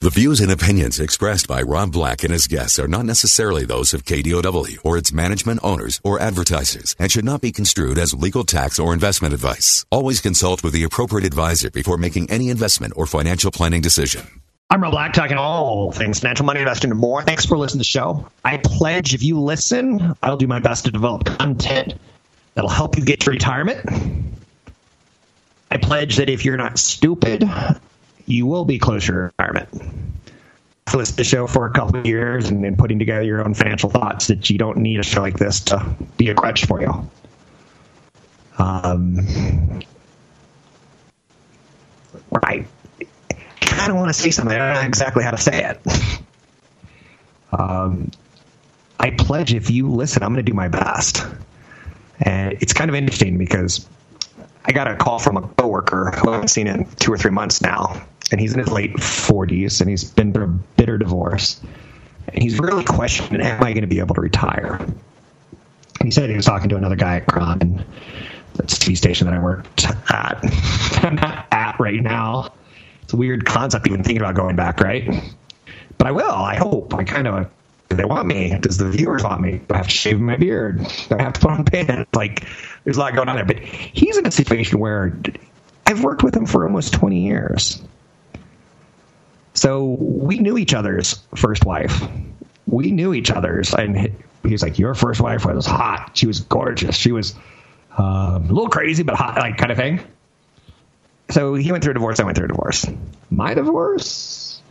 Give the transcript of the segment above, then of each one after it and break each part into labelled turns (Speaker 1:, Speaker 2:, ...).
Speaker 1: The views and opinions expressed by Rob Black and his guests are not necessarily those of KDOW or its management owners or advertisers and should not be construed as legal tax or investment advice. Always consult with the appropriate advisor before making any investment or financial planning decision.
Speaker 2: I'm Rob Black, talking all things financial, money, investing, and more. Thanks for listening to the show. I pledge if you listen, I'll do my best to develop content that'll help you get to retirement. I pledge that if you're not stupid, you will be closer to retirement. I've listened to the show for a couple of years and, then putting together your own financial thoughts that you don't need a show like this to be a crutch for you. Um, right. I of want to say something. I don't know exactly how to say it. Um, I pledge if you listen, I'm going to do my best. And it's kind of interesting because I got a call from a coworker who I haven't seen in two or three months now, and he's in his late 40s, and he's been through a bitter divorce. And he's really questioning, am I going to be able to retire? And he said he was talking to another guy at KRON, that's TV station that I worked at. I'm not at right now. It's a weird concept even thinking about going back, right? But I will. I hope. I kind of do they want me? Does the viewers want me? Do I have to shave my beard? Do I have to put on pants? Like, there's a lot going on there. But he's in a situation where I've worked with him for almost 20 years. So we knew each other's first wife. We knew each other's. And he was like, Your first wife was hot. She was gorgeous. She was um, a little crazy, but hot, like kind of thing. So he went through a divorce. I went through a divorce. My divorce?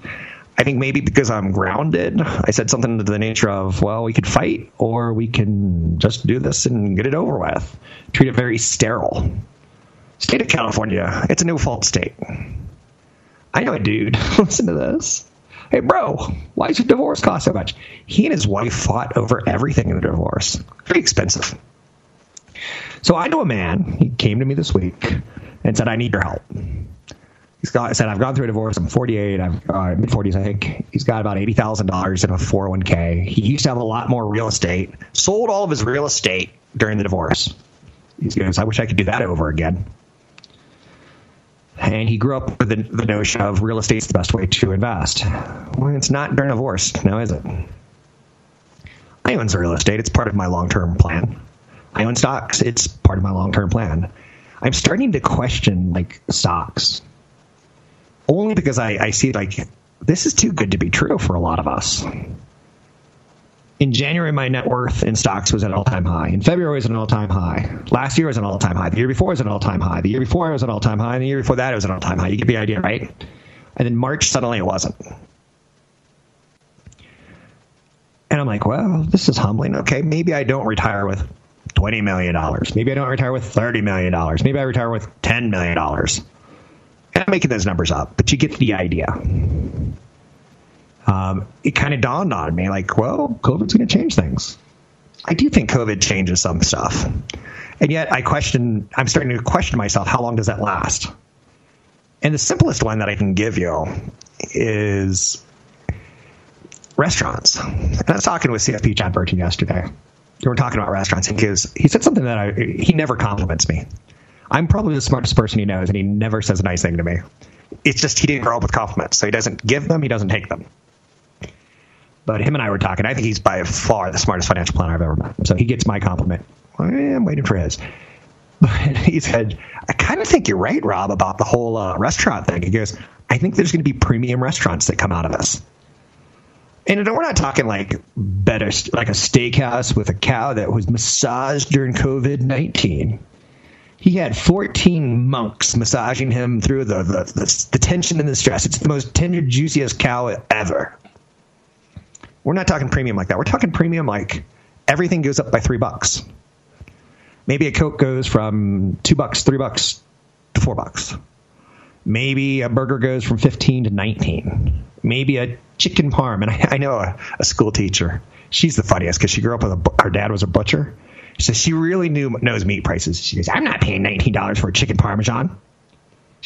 Speaker 2: I think maybe because I'm grounded, I said something to the nature of, well, we could fight or we can just do this and get it over with. Treat it very sterile. State of California, it's a new fault state. I know a dude. Listen to this. Hey, bro, why does your divorce cost so much? He and his wife fought over everything in the divorce. Very expensive. So I know a man. He came to me this week and said, I need your help. He's got said I've gone through a divorce. I'm 48. I'm uh, mid 40s, I think. He's got about eighty thousand dollars in a 401k. He used to have a lot more real estate. Sold all of his real estate during the divorce. He goes, I wish I could do that over again. And he grew up with the, the notion of real estate's the best way to invest. Well, it's not during a divorce, now is it? I own real estate. It's part of my long term plan. I own stocks. It's part of my long term plan. I'm starting to question like stocks only because I, I see like this is too good to be true for a lot of us. In January, my net worth in stocks was at an all time high. In February, it was an all time high. Last year was an all time high. The year before was an all time high. The year before was an all time high. And the year before that, it was an all time high. You get the idea, right? And then March, suddenly it wasn't. And I'm like, well, this is humbling. Okay, maybe I don't retire with $20 million. Maybe I don't retire with $30 million. Maybe I retire with $10 million. And I'm making those numbers up, but you get the idea. Um, it kind of dawned on me like, well, COVID's going to change things. I do think COVID changes some stuff. And yet I question, I'm starting to question myself, how long does that last? And the simplest one that I can give you is restaurants. And I was talking with CFP John Burton yesterday. We were talking about restaurants, goes, he said something that I, he never compliments me. I'm probably the smartest person he knows, and he never says a nice thing to me. It's just he didn't grow up with compliments, so he doesn't give them, he doesn't take them. But him and I were talking. I think he's by far the smartest financial planner I've ever met. So he gets my compliment. I'm waiting for his. But he said, I kind of think you're right, Rob, about the whole uh, restaurant thing. He goes, I think there's going to be premium restaurants that come out of this. And we're not talking like better, like a steakhouse with a cow that was massaged during COVID 19 he had 14 monks massaging him through the, the, the, the, tension and the stress. It's the most tender, juiciest cow ever. We're not talking premium like that. We're talking premium like everything goes up by three bucks. Maybe a Coke goes from two bucks, three bucks to four bucks. Maybe a burger goes from 15 to 19. maybe a chicken parm. And I, I know a, a, school teacher. She's the funniest because she grew up with a, her dad was a butcher. So she really knew knows meat prices. She goes, I'm not paying nineteen dollars for a chicken parmesan.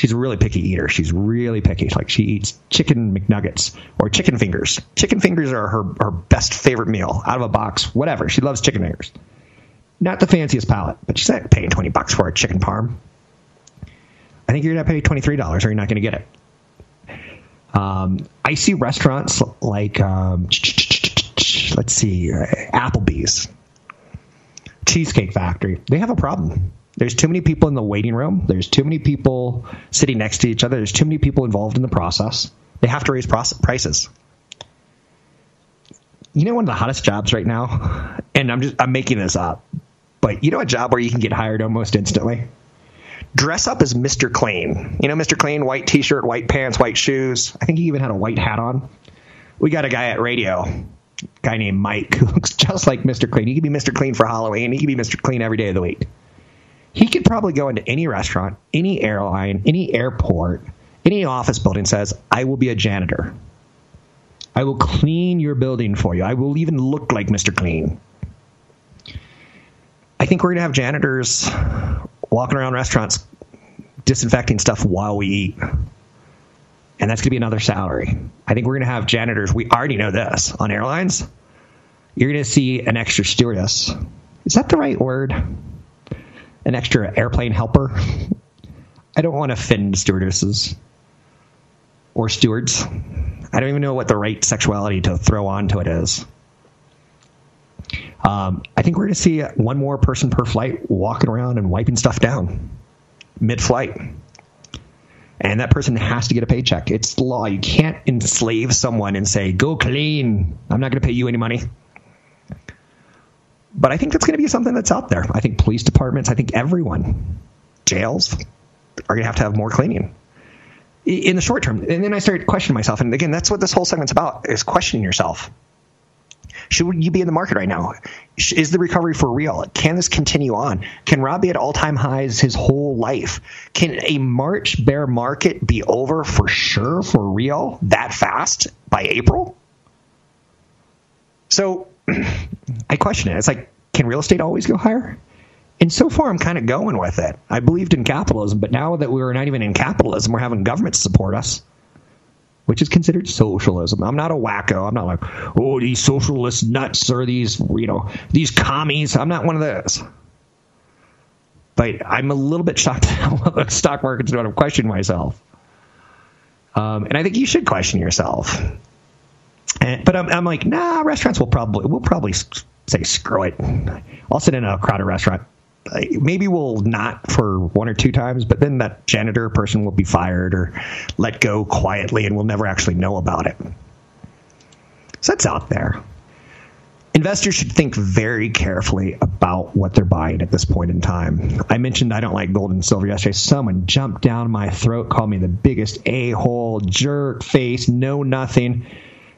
Speaker 2: She's a really picky eater. She's really picky. Like she eats chicken McNuggets or chicken fingers. Chicken fingers are her, her best favorite meal out of a box, whatever. She loves chicken fingers. Not the fanciest palate, but she's not paying 20 bucks for a chicken parm. I think you're going to pay $23 or you're not going to get it. Um, I see restaurants like, um, let's see, uh, Applebee's, Cheesecake Factory. They have a problem. There's too many people in the waiting room. There's too many people sitting next to each other. There's too many people involved in the process. They have to raise prices. You know, one of the hottest jobs right now, and I'm just I'm making this up, but you know a job where you can get hired almost instantly dress up as Mr. Clean. You know, Mr. Clean, white t shirt, white pants, white shoes. I think he even had a white hat on. We got a guy at radio, guy named Mike, who looks just like Mr. Clean. He could be Mr. Clean for Halloween. He could be Mr. Clean every day of the week. He could probably go into any restaurant, any airline, any airport, any office building says, I will be a janitor. I will clean your building for you. I will even look like Mr. Clean. I think we're going to have janitors walking around restaurants disinfecting stuff while we eat. And that's going to be another salary. I think we're going to have janitors. We already know this on airlines. You're going to see an extra stewardess. Is that the right word? An extra airplane helper? I don't want to offend stewardesses or stewards. I don't even know what the right sexuality to throw onto it is. Um, I think we're going to see one more person per flight walking around and wiping stuff down mid flight. And that person has to get a paycheck. It's law. You can't enslave someone and say, go clean. I'm not going to pay you any money. But I think that's going to be something that's out there. I think police departments, I think everyone, jails, are going to have to have more cleaning in the short term. And then I started questioning myself. And again, that's what this whole segment's about is questioning yourself. Should you be in the market right now? Is the recovery for real? Can this continue on? Can Rob be at all time highs his whole life? Can a March bear market be over for sure, for real, that fast by April? So I question it. It's like, can real estate always go higher? And so far, I'm kind of going with it. I believed in capitalism, but now that we're not even in capitalism, we're having government support us which is considered socialism. I'm not a wacko. I'm not like, oh, these socialist nuts or these, you know, these commies. I'm not one of those. But I'm a little bit shocked how the stock market's doing. I'm questioning myself. Um, and I think you should question yourself. And, but I'm, I'm like, nah, restaurants will probably, we'll probably say, screw it. I'll sit in a crowded restaurant maybe we'll not for one or two times, but then that janitor person will be fired or let go quietly and we'll never actually know about it. So that's out there. Investors should think very carefully about what they're buying at this point in time. I mentioned I don't like gold and silver yesterday. Someone jumped down my throat, called me the biggest a hole, jerk face, know nothing.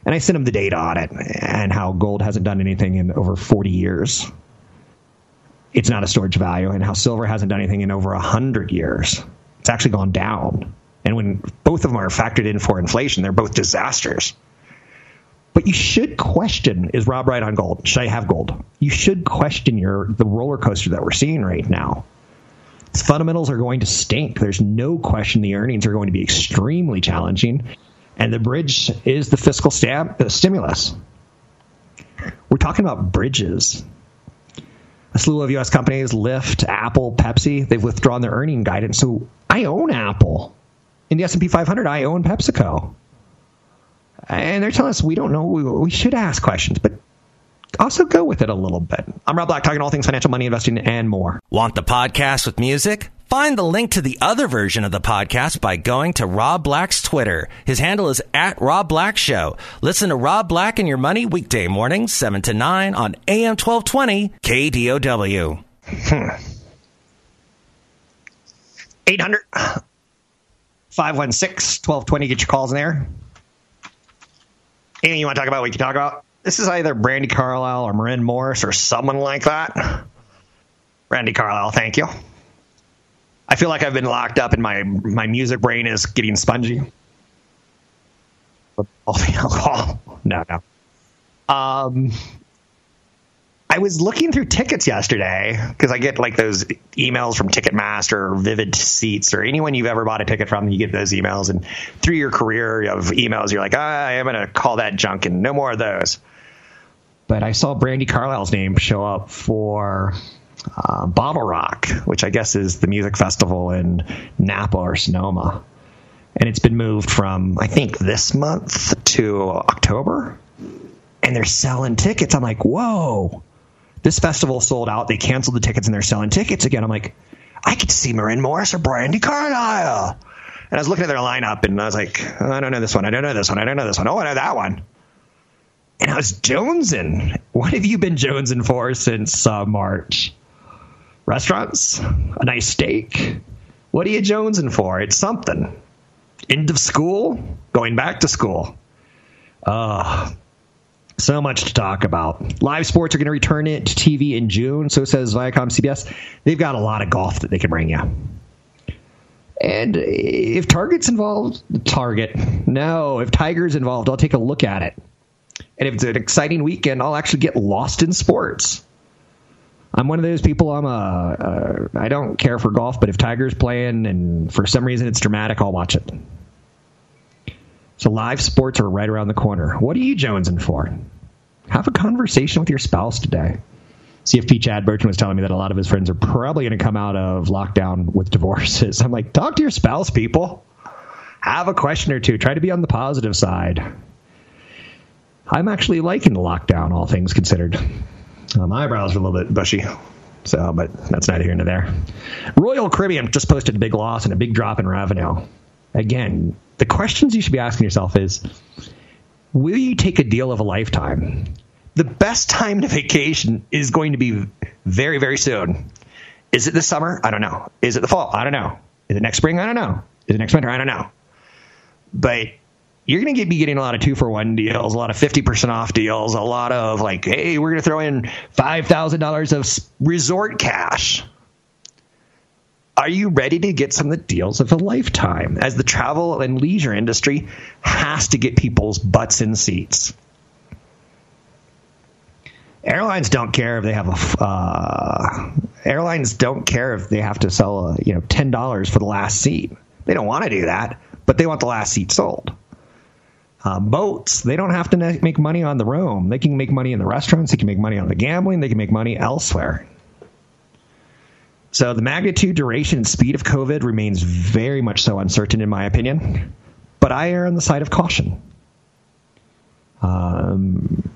Speaker 2: And I sent him the data on it and how gold hasn't done anything in over 40 years it's not a storage value, and how silver hasn't done anything in over a hundred years. It's actually gone down. And when both of them are factored in for inflation, they're both disasters. But you should question: Is Rob right on gold? Should I have gold? You should question your the roller coaster that we're seeing right now. fundamentals are going to stink. There's no question the earnings are going to be extremely challenging, and the bridge is the fiscal stab, uh, stimulus. We're talking about bridges a slew of U.S. companies, Lyft, Apple, Pepsi, they've withdrawn their earning guidance. So I own Apple. In the S&P 500, I own PepsiCo. And they're telling us we don't know. We should ask questions, but also go with it a little bit. I'm Rob Black, talking all things financial, money, investing, and more.
Speaker 3: Want the podcast with music? Find the link to the other version of the podcast by going to Rob Black's Twitter. His handle is at Rob Black Show. Listen to Rob Black and Your Money weekday mornings, 7 to 9 on AM 1220 KDOW. Hmm.
Speaker 2: 800 516 1220. Get your calls in there. Anything you want to talk about, we can talk about. This is either Brandi Carlile or Maren Morris or someone like that. Brandi Carlile, thank you. I feel like I've been locked up and my my music brain is getting spongy. All the alcohol. No, no. Um, I was looking through tickets yesterday because I get like those emails from Ticketmaster or Vivid Seats or anyone you've ever bought a ticket from. You get those emails, and through your career of emails, you're like, ah, I'm going to call that junk and no more of those. But I saw Brandi Carlile's name show up for uh, BottleRock, which I guess is the music festival in Napa or Sonoma. And it's been moved from, I think, this month to October. And they're selling tickets. I'm like, whoa this festival sold out. They canceled the tickets and they're selling tickets again. I'm like, I could see Maren Morris or Brandi Carlile. And I was looking at their lineup and I was like, oh, I don't know this one. I don't know this one. I don't know this one. Oh, I know that one. And I was jonesing. What have you been jonesing for since uh, March? Restaurants? A nice steak? What are you jonesing for? It's something. End of school? Going back to school? Uh, so much to talk about. Live sports are going to return it to TV in June, so says ViacomCBS. They've got a lot of golf that they can bring you. And if Target's involved, Target. No, if Tiger's involved, I'll take a look at it. And if it's an exciting weekend, I'll actually get lost in sports. I'm one of those people. I'm a. Uh, don't care for golf, but if Tiger's playing and for some reason it's dramatic, I'll watch it. So live sports are right around the corner. What are you jonesing for? Have a conversation with your spouse today. CFP Chad Burton was telling me that a lot of his friends are probably going to come out of lockdown with divorces. I'm like, talk to your spouse, people. Have a question or two. Try to be on the positive side. I'm actually liking the lockdown, all things considered. Uh, my eyebrows are a little bit bushy. So, but that's neither here nor there. Royal Caribbean just posted a big loss and a big drop in revenue. Again, the questions you should be asking yourself is will you take a deal of a lifetime? The best time to vacation is going to be very, very soon. Is it this summer? I don't know. Is it the fall? I don't know. Is it next spring? I don't know. Is it next winter? I don't know. But you're going to be getting a lot of two for one deals, a lot of 50% off deals, a lot of like, hey, we're going to throw in $5,000 of resort cash are you ready to get some of the deals of a lifetime as the travel and leisure industry has to get people's butts in seats? Airlines don't care if they have a. Uh, airlines don't care if they have to sell, a, you know, ten dollars for the last seat. They don't want to do that, but they want the last seat sold. Uh, boats, they don't have to make money on the room. They can make money in the restaurants. They can make money on the gambling. They can make money elsewhere. So the magnitude, duration, and speed of COVID remains very much so uncertain, in my opinion. But I err on the side of caution. Um,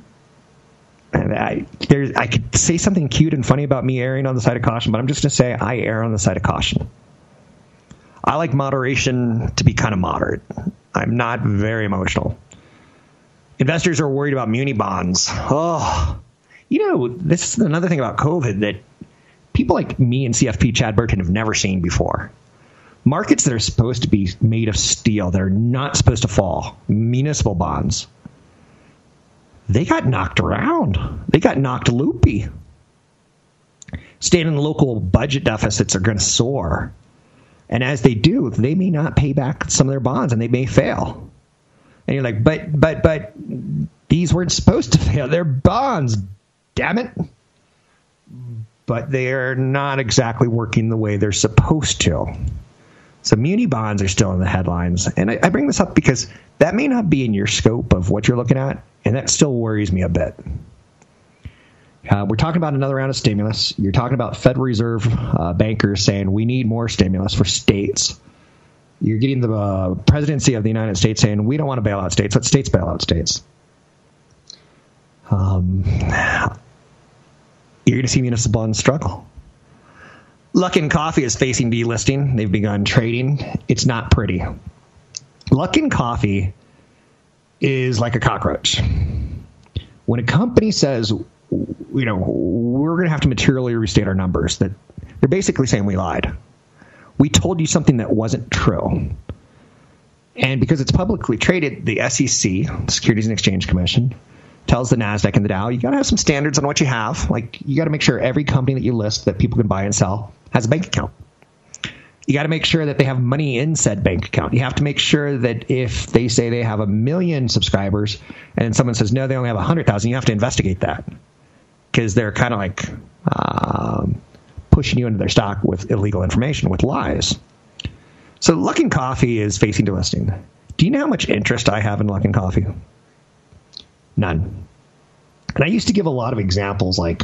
Speaker 2: and I, there, I could say something cute and funny about me erring on the side of caution, but I'm just going to say I err on the side of caution. I like moderation to be kind of moderate. I'm not very emotional. Investors are worried about muni bonds. Oh, you know, this is another thing about COVID that people like me and CFP Chad Burton have never seen before. Markets that are supposed to be made of steel, that are not supposed to fall, municipal bonds, they got knocked around. They got knocked loopy. State and local budget deficits are going to soar. And as they do, they may not pay back some of their bonds and they may fail. And you're like, but, but, but these weren't supposed to fail. They're bonds, damn it but they're not exactly working the way they're supposed to. So muni bonds are still in the headlines, and I, I, bring this up because that may not be in your scope of what you're looking at, and that still worries me a bit. Uh, we're talking about another round of stimulus. You're talking about Federal Reserve uh, bankers saying we need more stimulus for states. You're getting the uh, presidency of the United States saying we don't want to bail out states. Let states bail out states. Um, you're going to see municipal bonds struggle. Luckin Coffee is facing delisting. They've begun trading. It's not pretty. Luckin Coffee is like a cockroach. When a company says, you know, we're going to have to materially restate our numbers, that they're basically saying we lied. We told you something that wasn't true. And because it's publicly traded, the SEC, Securities and Exchange Commission, tells the Nasdaq and the Dow, you got to have some standards on what you have. Like you got to make sure every company that you list that people can buy and sell has a bank account. You got to make sure that they have money in said bank account. You have to make sure that if they say they have a million subscribers and someone says no, they only have a hundred thousand, you have to investigate that because they're kind of like um, pushing you into their stock with illegal information, with lies. So Luckin Coffee is facing delisting. Do you know how much interest I have in Luckin Coffee? None. And I used to give a lot of examples like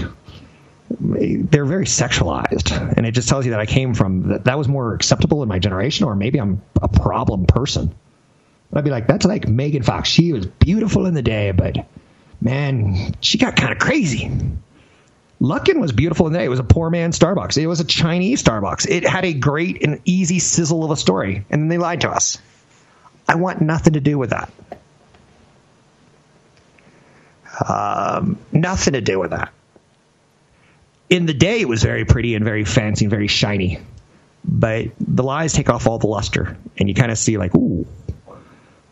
Speaker 2: they're very sexualized and it just tells you that i came from that, that was more acceptable in my generation or maybe i'm a problem person i'd be like that's like megan fox she was beautiful in the day but man she got kind of crazy Luckin was beautiful in the day. It was a poor man Starbucks. It was a Chinese Starbucks. It had a great and easy sizzle of a story, and then they lied to us. I want nothing to do with that. Um, nothing to do with that in the day it was very pretty and very fancy and very shiny but the lies take off all the luster and you kind of see like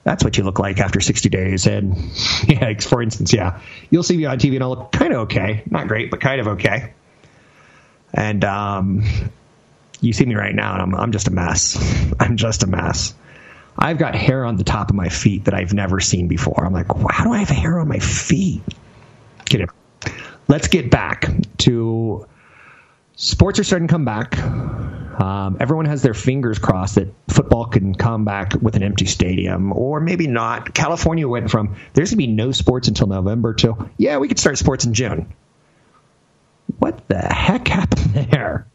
Speaker 2: that's what you look like after 60 days. And yeah for instance yeah you'll see me on tv and i'll look kind of okay not great but kind of okay. And um, you see me right now and I'm, I'm just a mess. I'm just a mess. I've got hair on the top of my feet that i've never seen before. I'm like how do i have hair on my feet? Get it let's get back to sports are starting to come back. Um, everyone has their fingers crossed that football can come back with an empty stadium, or maybe not. California went from there's going to be no sports until November to yeah, we could start sports in June. What the heck happened there?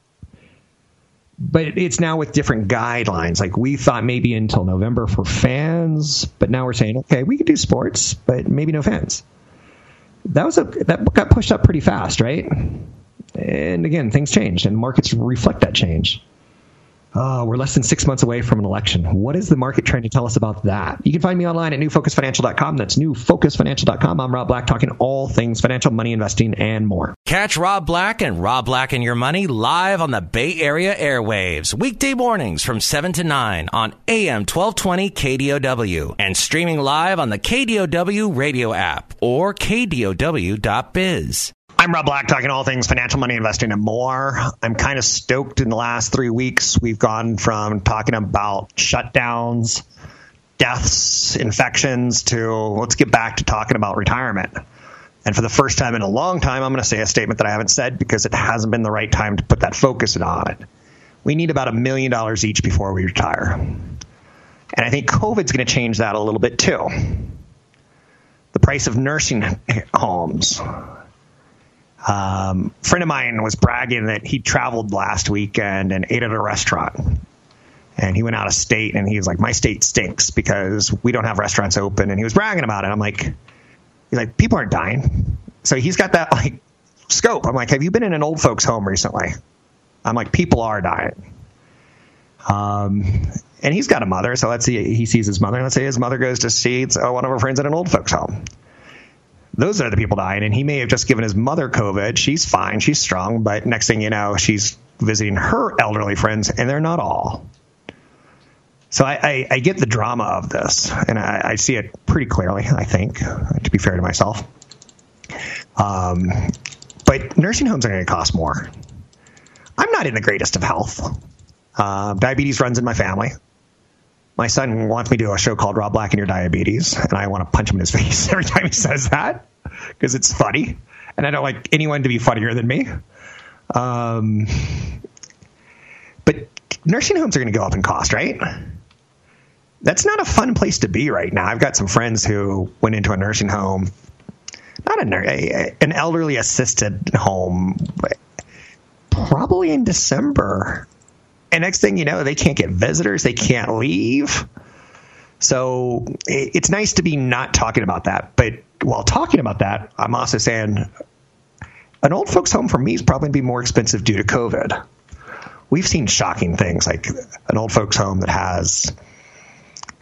Speaker 2: But it's now with different guidelines. Like we thought maybe until November for fans, but now we're saying okay, we could do sports, but maybe no fans that was a that got pushed up pretty fast, right? And again, things changed, and markets reflect that change. Uh, we're less than six months away from an election. What is the market trying to tell us about that? You can find me online at newfocusfinancial.com. That's newfocusfinancial.com. I'm Rob Black, talking all things financial, money investing, and more.
Speaker 3: Catch Rob Black and Rob Black and Your Money live on the Bay Area airwaves, weekday mornings from 7 to 9 on AM 1220 KDOW and streaming live on the KDOW radio app or KDOW.biz.
Speaker 2: I'm Rob Black, talking all things financial, money, investing, and more. I'm kind of stoked in the last three weeks. We've gone from talking about shutdowns, deaths, infections to let's get back to talking about retirement. And for the first time in a long time, I'm going to say a statement that I haven't said because it hasn't been the right time to put that focus on it. We need about a million dollars each before we retire. And I think COVID's going to change that a little bit too. The price of nursing homes, um, friend of mine was bragging that he traveled last weekend and ate at a restaurant. And he went out of state and he was like, My state stinks because we don't have restaurants open. And he was bragging about it. I'm like, He's like, People aren't dying. So he's got that like scope. I'm like, Have you been in an old folks' home recently? I'm like, People are dying. Um, and he's got a mother. So let's see, he sees his mother. Let's say his mother goes to see oh, one of her friends at an old folks' home those are the people dying. And he may have just given his mother COVID. She's fine. She's strong. But next thing you know, she's visiting her elderly friends, and they're not all. So I, I, I get the drama of this, and I, I, see it pretty clearly, I think, to be fair to myself. Um, but nursing homes are going to cost more. I'm not in the greatest of health. Uh, diabetes runs in my family my son wants me to do a show called Rob Black and Your Diabetes, and I want to punch him in his face every time he says that because it's funny, and I don't like anyone to be funnier than me. Um, but nursing homes are going to go up in cost, right? That's not a fun place to be right now. I've got some friends who went into a nursing home, not a, a an elderly assisted home, probably in December and next thing you know, they can't get visitors, they can't leave. So it's nice to be not talking about that. But while talking about that, I'm also saying an old folks' home for me is probably be more expensive due to COVID. We've seen shocking things like an old folks' home that has,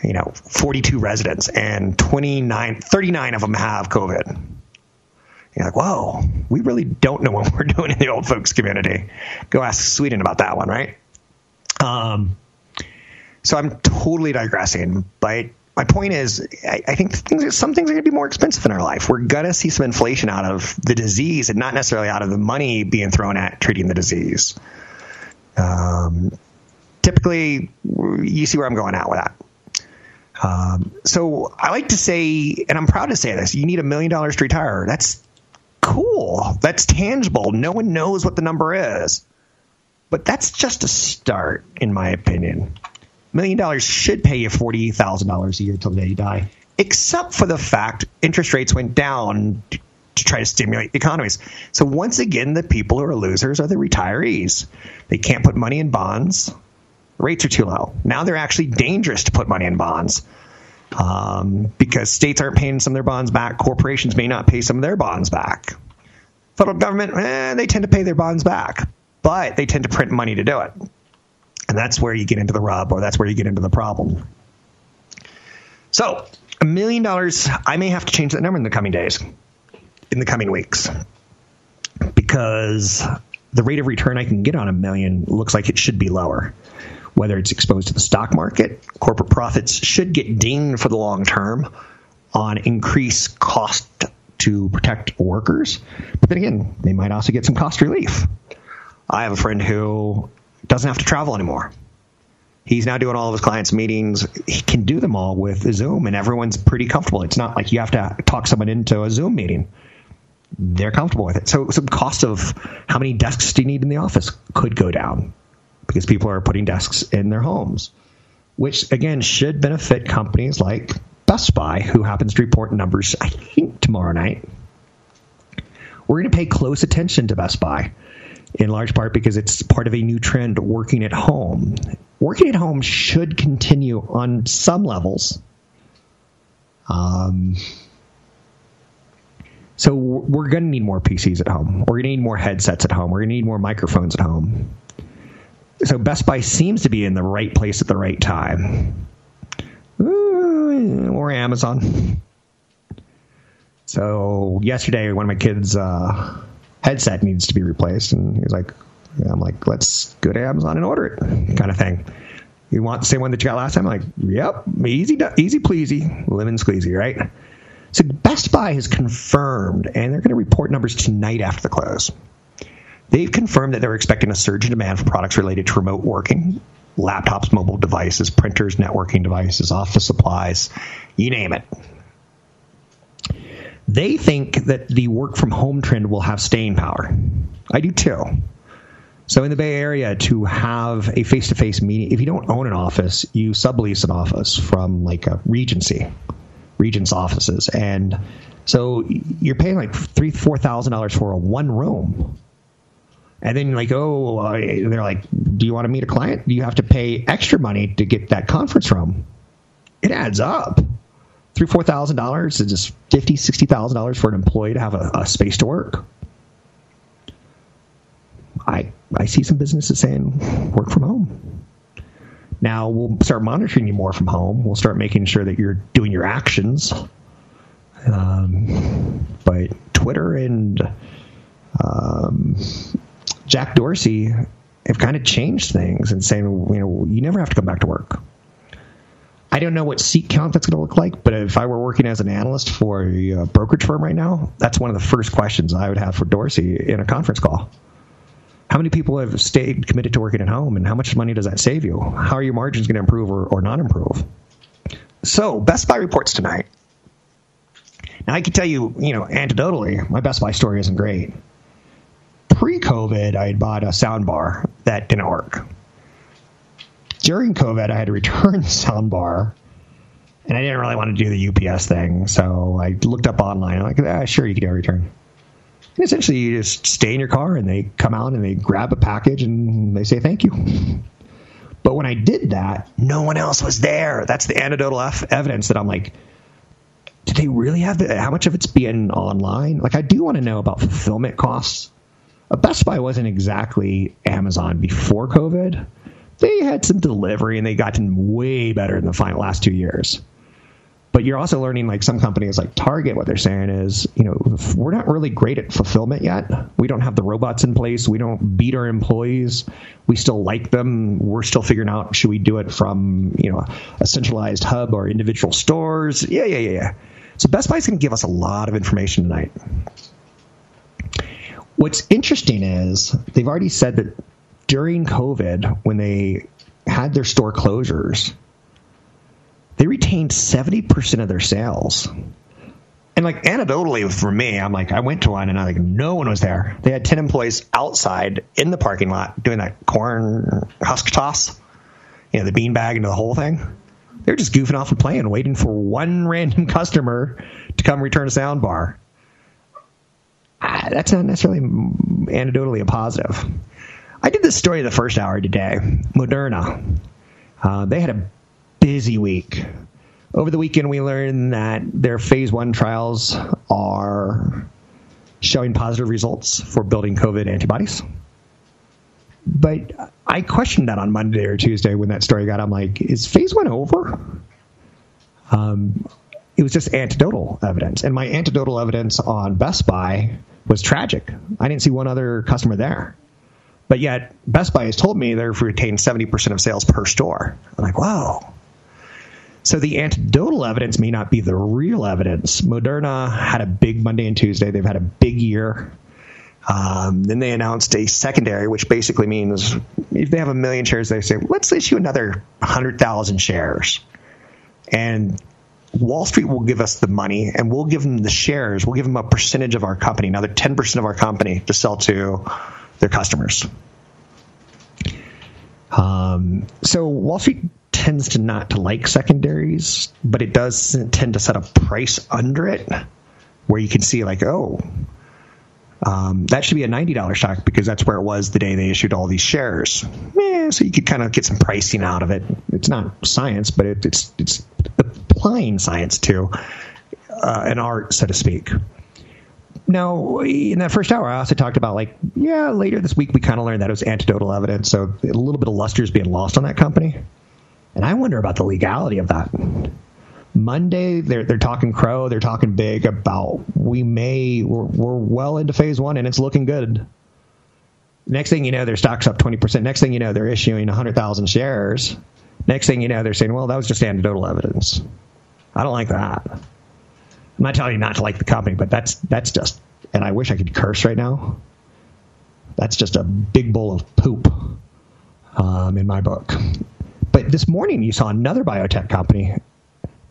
Speaker 2: you know, 42 residents and 29, 39 of them have COVID. You're like, whoa, we really don't know what we're doing in the old folks community. Go ask Sweden about that one, right? Um, so I'm totally digressing, but my point is, I, I think things, some things are going to be more expensive in our life. We're going to see some inflation out of the disease, and not necessarily out of the money being thrown at treating the disease. Um, typically, you see where I'm going at with that. Um, so I like to say, and I'm proud to say this: you need a million dollars to retire. That's cool. That's tangible. No one knows what the number is, but that's just a start, in my opinion. Million dollars should pay you forty thousand dollars a year till the day you die, except for the fact interest rates went down to try to stimulate the economies. So once again, the people who are losers are the retirees. They can't put money in bonds. Rates are too low. Now they're actually dangerous to put money in bonds um, because states aren't paying some of their bonds back. Corporations may not pay some of their bonds back. Federal government, eh, they tend to pay their bonds back, but they tend to print money to do it. And that's where you get into the rub, or that's where you get into the problem. So, a million dollars, I may have to change that number in the coming days in the coming weeks because the rate of return I can get on a million looks like it should be lower. Whether it's exposed to the stock market, corporate profits should get dinged for the long term on increased cost to protect workers. But then again, they might also get some cost relief. I have a friend who doesn't have to travel anymore. He's now doing all of his clients' meetings. He can do them all with Zoom, and everyone's pretty comfortable. It's not like you have to talk someone into a Zoom meeting they're comfortable with it. So some cost of how many desks do you need in the office could go down because people are putting desks in their homes, which again should benefit companies like Best Buy, who happens to report numbers, I think, tomorrow night. We're going to pay close attention to Best Buy in large part because it's part of a new trend working at home. Working at home should continue on some levels. Um, so we're going to need more PCs at home. We're going to need more headsets at home. We're going to need more microphones at home. So Best Buy seems to be in the right place at the right time. or Amazon. So yesterday, one of my kids' uh, headset needs to be replaced, and he's like, "I'm like, let's go to Amazon and order it," kind of thing. You want the same one that you got last time? I'm like, yep, easy, easy pleasy, lemon squeezy, right? So Best Buy has confirmed, and they're going to report numbers tonight after the close. They've confirmed that they're expecting a surge in demand for products related to remote working, laptops, mobile devices, printers, networking devices, office supplies, you name it. They think that the work from home trend will have staying power. I do too. So in the Bay Area, to have a face to face meeting, if you don't own an office, you sublease an office from like a Regency Regent's offices, and so you're paying like three, four thousand dollars for a one room. And then like, oh, they're like, do you want to meet a client? You have to pay extra money to get that conference room. It adds up. Three, four thousand dollars is just fifty, sixty thousand dollars for an employee to have a, a space to work. I I see some businesses saying work from home. Now we'll start monitoring you more from home. We'll start making sure that you're doing your actions. Um, but Twitter and um, Jack Dorsey have kind of changed things and saying, you know, you never have to come back to work. I don't know what seat count that's going to look like, but if I were working as an analyst for a uh, brokerage firm right now, that's one of the first questions I would have for Dorsey in a conference call. How many people have stayed committed to working at home, and how much money does that save you? How are your margins going to improve or, or not improve? So, Best Buy reports tonight. Now, I can tell you, you know, anecdotally, my Best Buy story isn't great. Pre COVID, I had bought a sound bar that didn't work. During COVID, I had to return the sound bar, and I didn't really want to do the UPS thing. So I looked up online. I'm like, ah, sure, you can do a return. And essentially, you just stay in your car and they come out and they grab a package and they say thank you. But when I did that, no one else was there. That's the anecdotal evidence that I'm like, did they really have the, how much of it's being online? Like, I do want to know about fulfillment costs. Best Buy wasn't exactly Amazon before COVID. They had some delivery and they gotten way better in the final last two years. But you're also learning like some companies like Target, what they're saying is, you know, we're not really great at fulfillment yet. We don't have the robots in place. We don't beat our employees. We still like them. We're still figuring out should we do it from, you know, a centralized hub or individual stores. Yeah, yeah, yeah, yeah. So Best Buy's going to give us a lot of information tonight. What's interesting is they've already said that during COVID, when they had their store closures, they retained 70% of their sales. And like anecdotally for me, I'm like, I went to one and I like no one was there. They had 10 employees outside in the parking lot doing that corn husk toss, you know, the bean bag into the whole thing. They were just goofing off and playing, waiting for one random customer to come return a sound bar. Ah, that's not necessarily anecdotally a positive. I did this story the first hour today. Moderna. Uh, they had a busy week. Over the weekend, we learned that their phase one trials are showing positive results for building COVID antibodies. But I questioned that on Monday or Tuesday when that story got. I'm like, is phase one over? Um, it was just anecdotal evidence, and my anecdotal evidence on Best Buy was tragic. I didn't see one other customer there. But yet, Best Buy has told me they've retained 70% of sales per store. I'm like, wow. So the anecdotal evidence may not be the real evidence. Moderna had a big Monday and Tuesday. They've had a big year. Um, then they announced a secondary, which basically means if they have a million shares, they say, let's issue another 100,000 shares. And Wall Street will give us the money and we'll give them the shares. We'll give them a percentage of our company, another 10% of our company to sell to their customers. Um, so Wall Street tends to not to like secondaries, but it does tend to set a price under it where you can see like, oh, um, that should be a $90 stock because that's where it was the day they issued all these shares. Yeah, so you could kind of get some pricing out of it. It's not science, but it, it's it's applying science to uh, an art, so to speak. Now, in that first hour, I also talked about like, yeah, later this week we kind of learned that it was anecdotal evidence, so a little bit of luster is being lost on that company. And I wonder about the legality of that. Monday, they're they're talking crow, they're talking big about we may we're, we're well into phase one and it's looking good. Next thing you know, their stock's up twenty percent. Next thing you know, they're issuing hundred thousand shares. Next thing you know, they're saying, well, that was just anecdotal evidence. I don't like that. I'm not telling you not to like the company, but that's that's just, and I wish I could curse right now. That's just a big bowl of poop um, in my book. But this morning, you saw another biotech company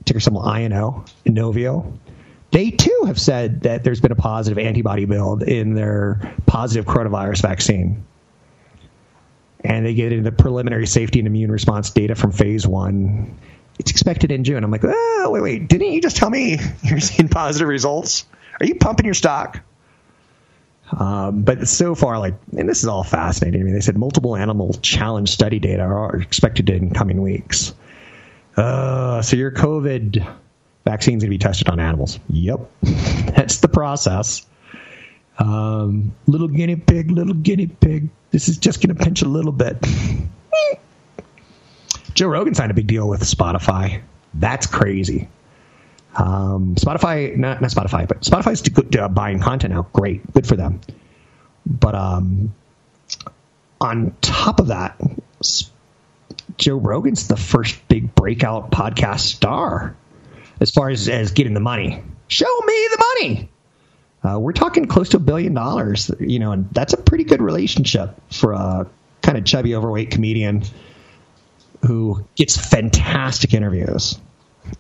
Speaker 2: ticker symbol INO, Inovio. They too have said that there's been a positive antibody build in their positive coronavirus vaccine. And they get into the preliminary safety and immune response data from phase one. It's expected in June. I'm like, oh, wait, wait. Didn't you just tell me you're seeing positive results? Are you pumping your stock? Um, but so far, like, and this is all fascinating. I mean, they said multiple animal challenge study data are expected in coming weeks. Uh, so your COVID vaccine is going to be tested on animals. Yep, that's the process. Um, little guinea pig, little guinea pig. This is just going to pinch a little bit. Joe Rogan signed a big deal with Spotify. That's crazy. Um, Spotify, not, not Spotify, but Spotify's uh, buying content now. Great, good for them. But um, on top of that, Joe Rogan's the first big breakout podcast star as far as, as getting the money. Show me the money. Uh, we're talking close to a billion dollars, you know, and that's a pretty good relationship for a kind of chubby, overweight comedian who gets fantastic interviews.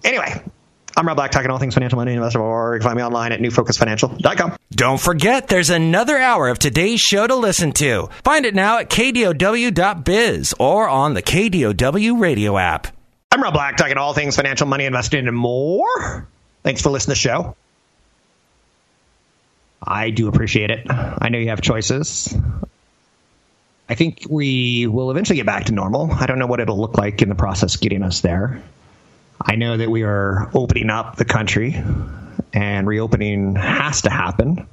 Speaker 2: Anyway, I'm Rob Black, talking all things financial, money, investor, or you can find me online at newfocusfinancial.com.
Speaker 3: Don't forget, there's another hour of today's show to listen to. Find it now at kdow.biz or on the KDOW radio app.
Speaker 2: I'm Rob Black, talking all things financial, money, investing, and more. Thanks for listening to the show. I do appreciate it. I know you have choices. I think we will eventually get back to normal. I don't know what it'll look like in the process getting us there. I know that we are opening up the country, and reopening has to happen.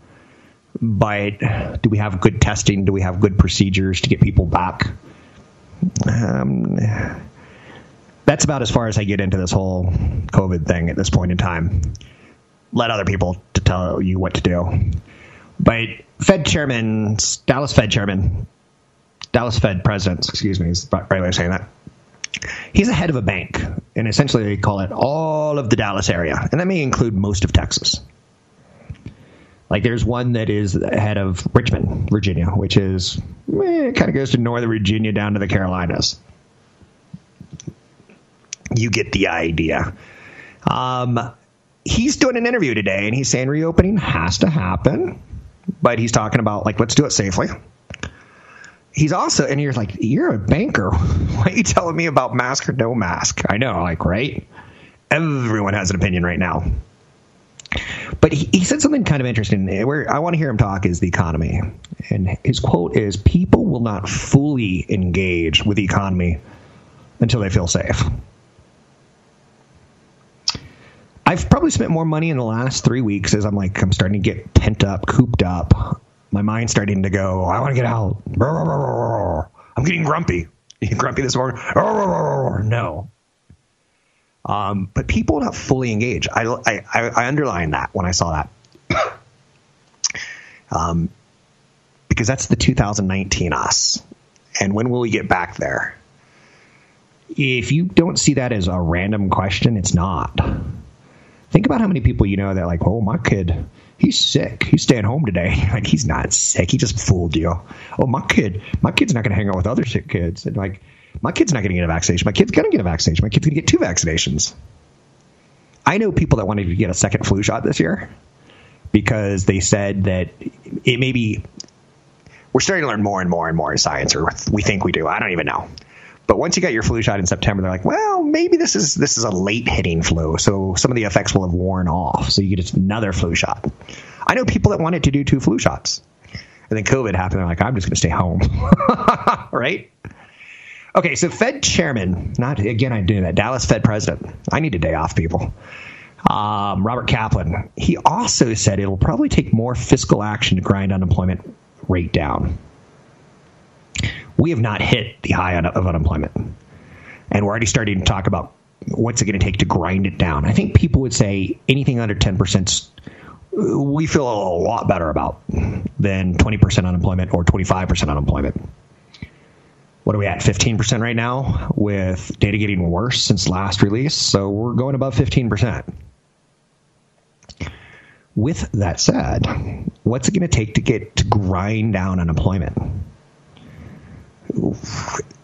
Speaker 2: But do we have good testing? Do we have good procedures to get people back? Um, that's about as far as I get into this whole COVID thing at this point in time. Let other people to tell you what to do. But Fed chairman, Dallas Fed chairman, Dallas Fed president, excuse me, is the right way of saying that he's a head of a bank, and essentially they call it all of the Dallas area, and that may include most of Texas. Like there's one that is head of Richmond, Virginia, which is eh, kind of goes to northern Virginia down to the Carolinas. You get the idea. Um, he's doing an interview today, and he's saying reopening has to happen, but he's talking about like let's do it safely. He's also, and you're like, you're a banker. Why are you telling me about mask or no mask? I know, like, right? Everyone has an opinion right now. But he, he said something kind of interesting. Where I want to hear him talk is the economy, and his quote is: "People will not fully engage with the economy until they feel safe." I've probably spent more money in the last three weeks as I'm like I'm starting to get pent up, cooped up. My mind's starting to go. I want to get out. I'm getting grumpy. grumpy this morning. No. Um, but people not fully engaged. I, I, I underlined that when I saw that. um, because that's the 2019 us. And when will we get back there? If you don't see that as a random question, it's not. Think about how many people you know that like, oh, my kid, he's sick. He's staying home today. like he's not sick. He just fooled you. Oh, my kid, my kid's not going to hang out with other sick kids. And like, my kid's not going to get a vaccination. My kid's going to get a vaccination. My kid's going to get two vaccinations. I know people that wanted to get a second flu shot this year because they said that it may be. We're starting to learn more and more and more in science, or we think we do. I don't even know. But once you get your flu shot in September, they're like, well, maybe this is this is a late hitting flu, so some of the effects will have worn off. So you get another flu shot. I know people that wanted to do two flu shots, and then COVID happened. They're like, I'm just going to stay home, right? Okay, so Fed chairman, not again, I do that. Dallas Fed president. I need a day off, people. Um, Robert Kaplan. He also said it'll probably take more fiscal action to grind unemployment rate down. We have not hit the high of unemployment, and we're already starting to talk about what's it going to take to grind it down. I think people would say anything under ten percent we feel a lot better about than 20% unemployment or 25% unemployment. What are we at 15% right now with data getting worse since last release? So we're going above 15% with that said what's it going to take to get to grind down unemployment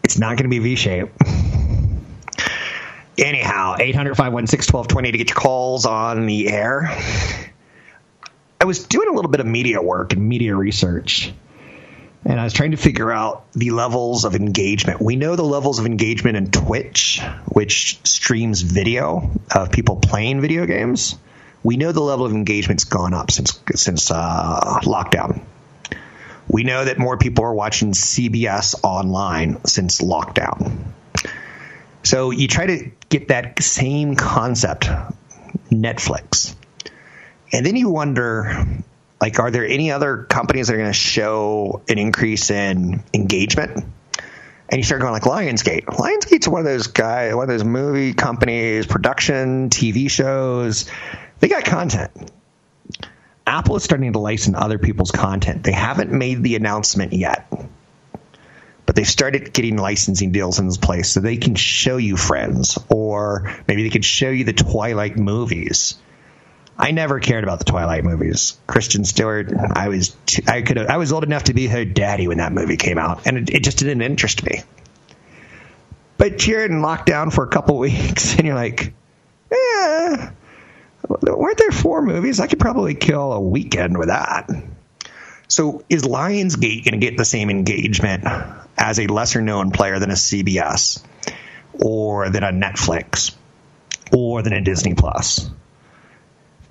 Speaker 2: it's not going to be v-shape anyhow 800-516-1220 to get your calls on the air i was doing a little bit of media work and media research and I was trying to figure out the levels of engagement. We know the levels of engagement in Twitch, which streams video of people playing video games. We know the level of engagement's gone up since since uh, lockdown. We know that more people are watching CBS online since lockdown. So you try to get that same concept, Netflix, and then you wonder like, are there any other companies that are going to show an increase in engagement? And you start going like Lionsgate. Lionsgate's one of those guys, one of those movie companies, production, TV shows. They got content. Apple is starting to license other people's content. They haven't made the announcement yet, but they've started getting licensing deals in this place so they can show you Friends, or maybe they could show you the Twilight movies I never cared about the Twilight movies. Kristen Stewart, I was too, I could I was old enough to be her daddy when that movie came out, and it, it just didn't interest me. But you're in lockdown for a couple weeks, and you're like, yeah, weren't there four movies? I could probably kill a weekend with that. So is Lionsgate going to get the same engagement as a lesser known player than a CBS, or than a Netflix, or than a Disney Plus?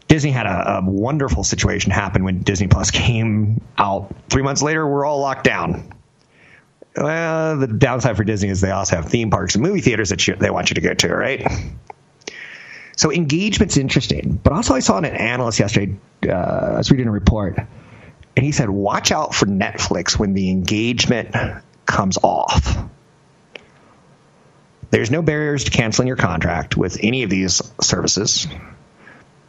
Speaker 2: Disney had a, a, wonderful situation happen when Disney Plus came out. Three months later, we're all locked down. Well, the downside for Disney is they also have theme parks and movie theaters that you, they want you to go to, right? So engagement's interesting. But also, I saw an analyst yesterday. Uh, I was reading a report, and he said, "Watch out for Netflix when the engagement comes off." There's no barriers to canceling your contract with any of these services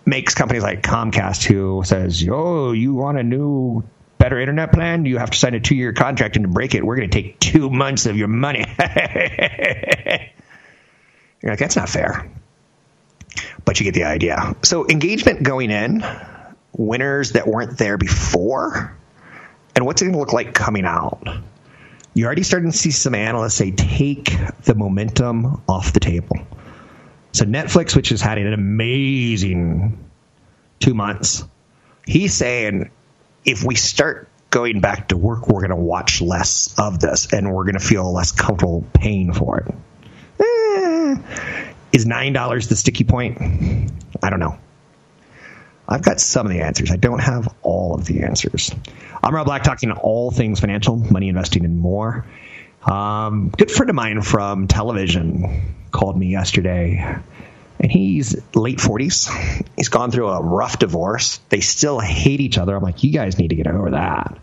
Speaker 2: makes companies like Comcast, who says, "Oh, you want a new better internet plan? You have to sign a two-year contract, and to break it, we're going to take two months of your money." You're like, that's not fair, but you get the idea. So engagement going in, winners that weren't there before, and what's it going to look like coming out? You're already starting to see some analysts say, take the momentum off the table So Netflix, which has had an amazing two months, he's saying if we start going back to work, we're going to watch less of this and we're going to feel less comfortable paying for it. Is nine dollars the sticky point? I don't know. I've got some of the answers. I don't have all of the answers. I'm Rob Black, talking all things financial, money investing, and more. Um, good friend of mine from television called me yesterday, and he's late 40s. He's gone through a rough divorce. They still hate each other. I'm like, you guys need to get over that.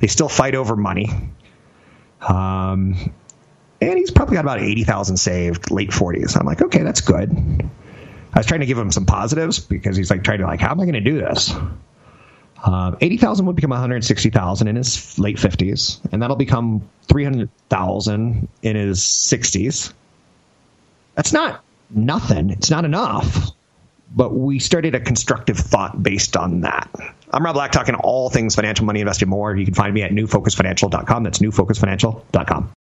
Speaker 2: They still fight over money. Um, and he's probably got about 80,000 saved, late 40s. I'm like, okay, that's good. I was trying to give him some positives because he's like trying to like, how am I going to do this? Uh, 80,000 would become 160,000 in his late 50s, and that'll become 300,000 in his 60s. That's not nothing. It's not enough. But we started a constructive thought based on that. I'm Rob Black, talking all things financial, money, investing, more. You can find me at newfocusfinancial.com. That's newfocusfinancial.com.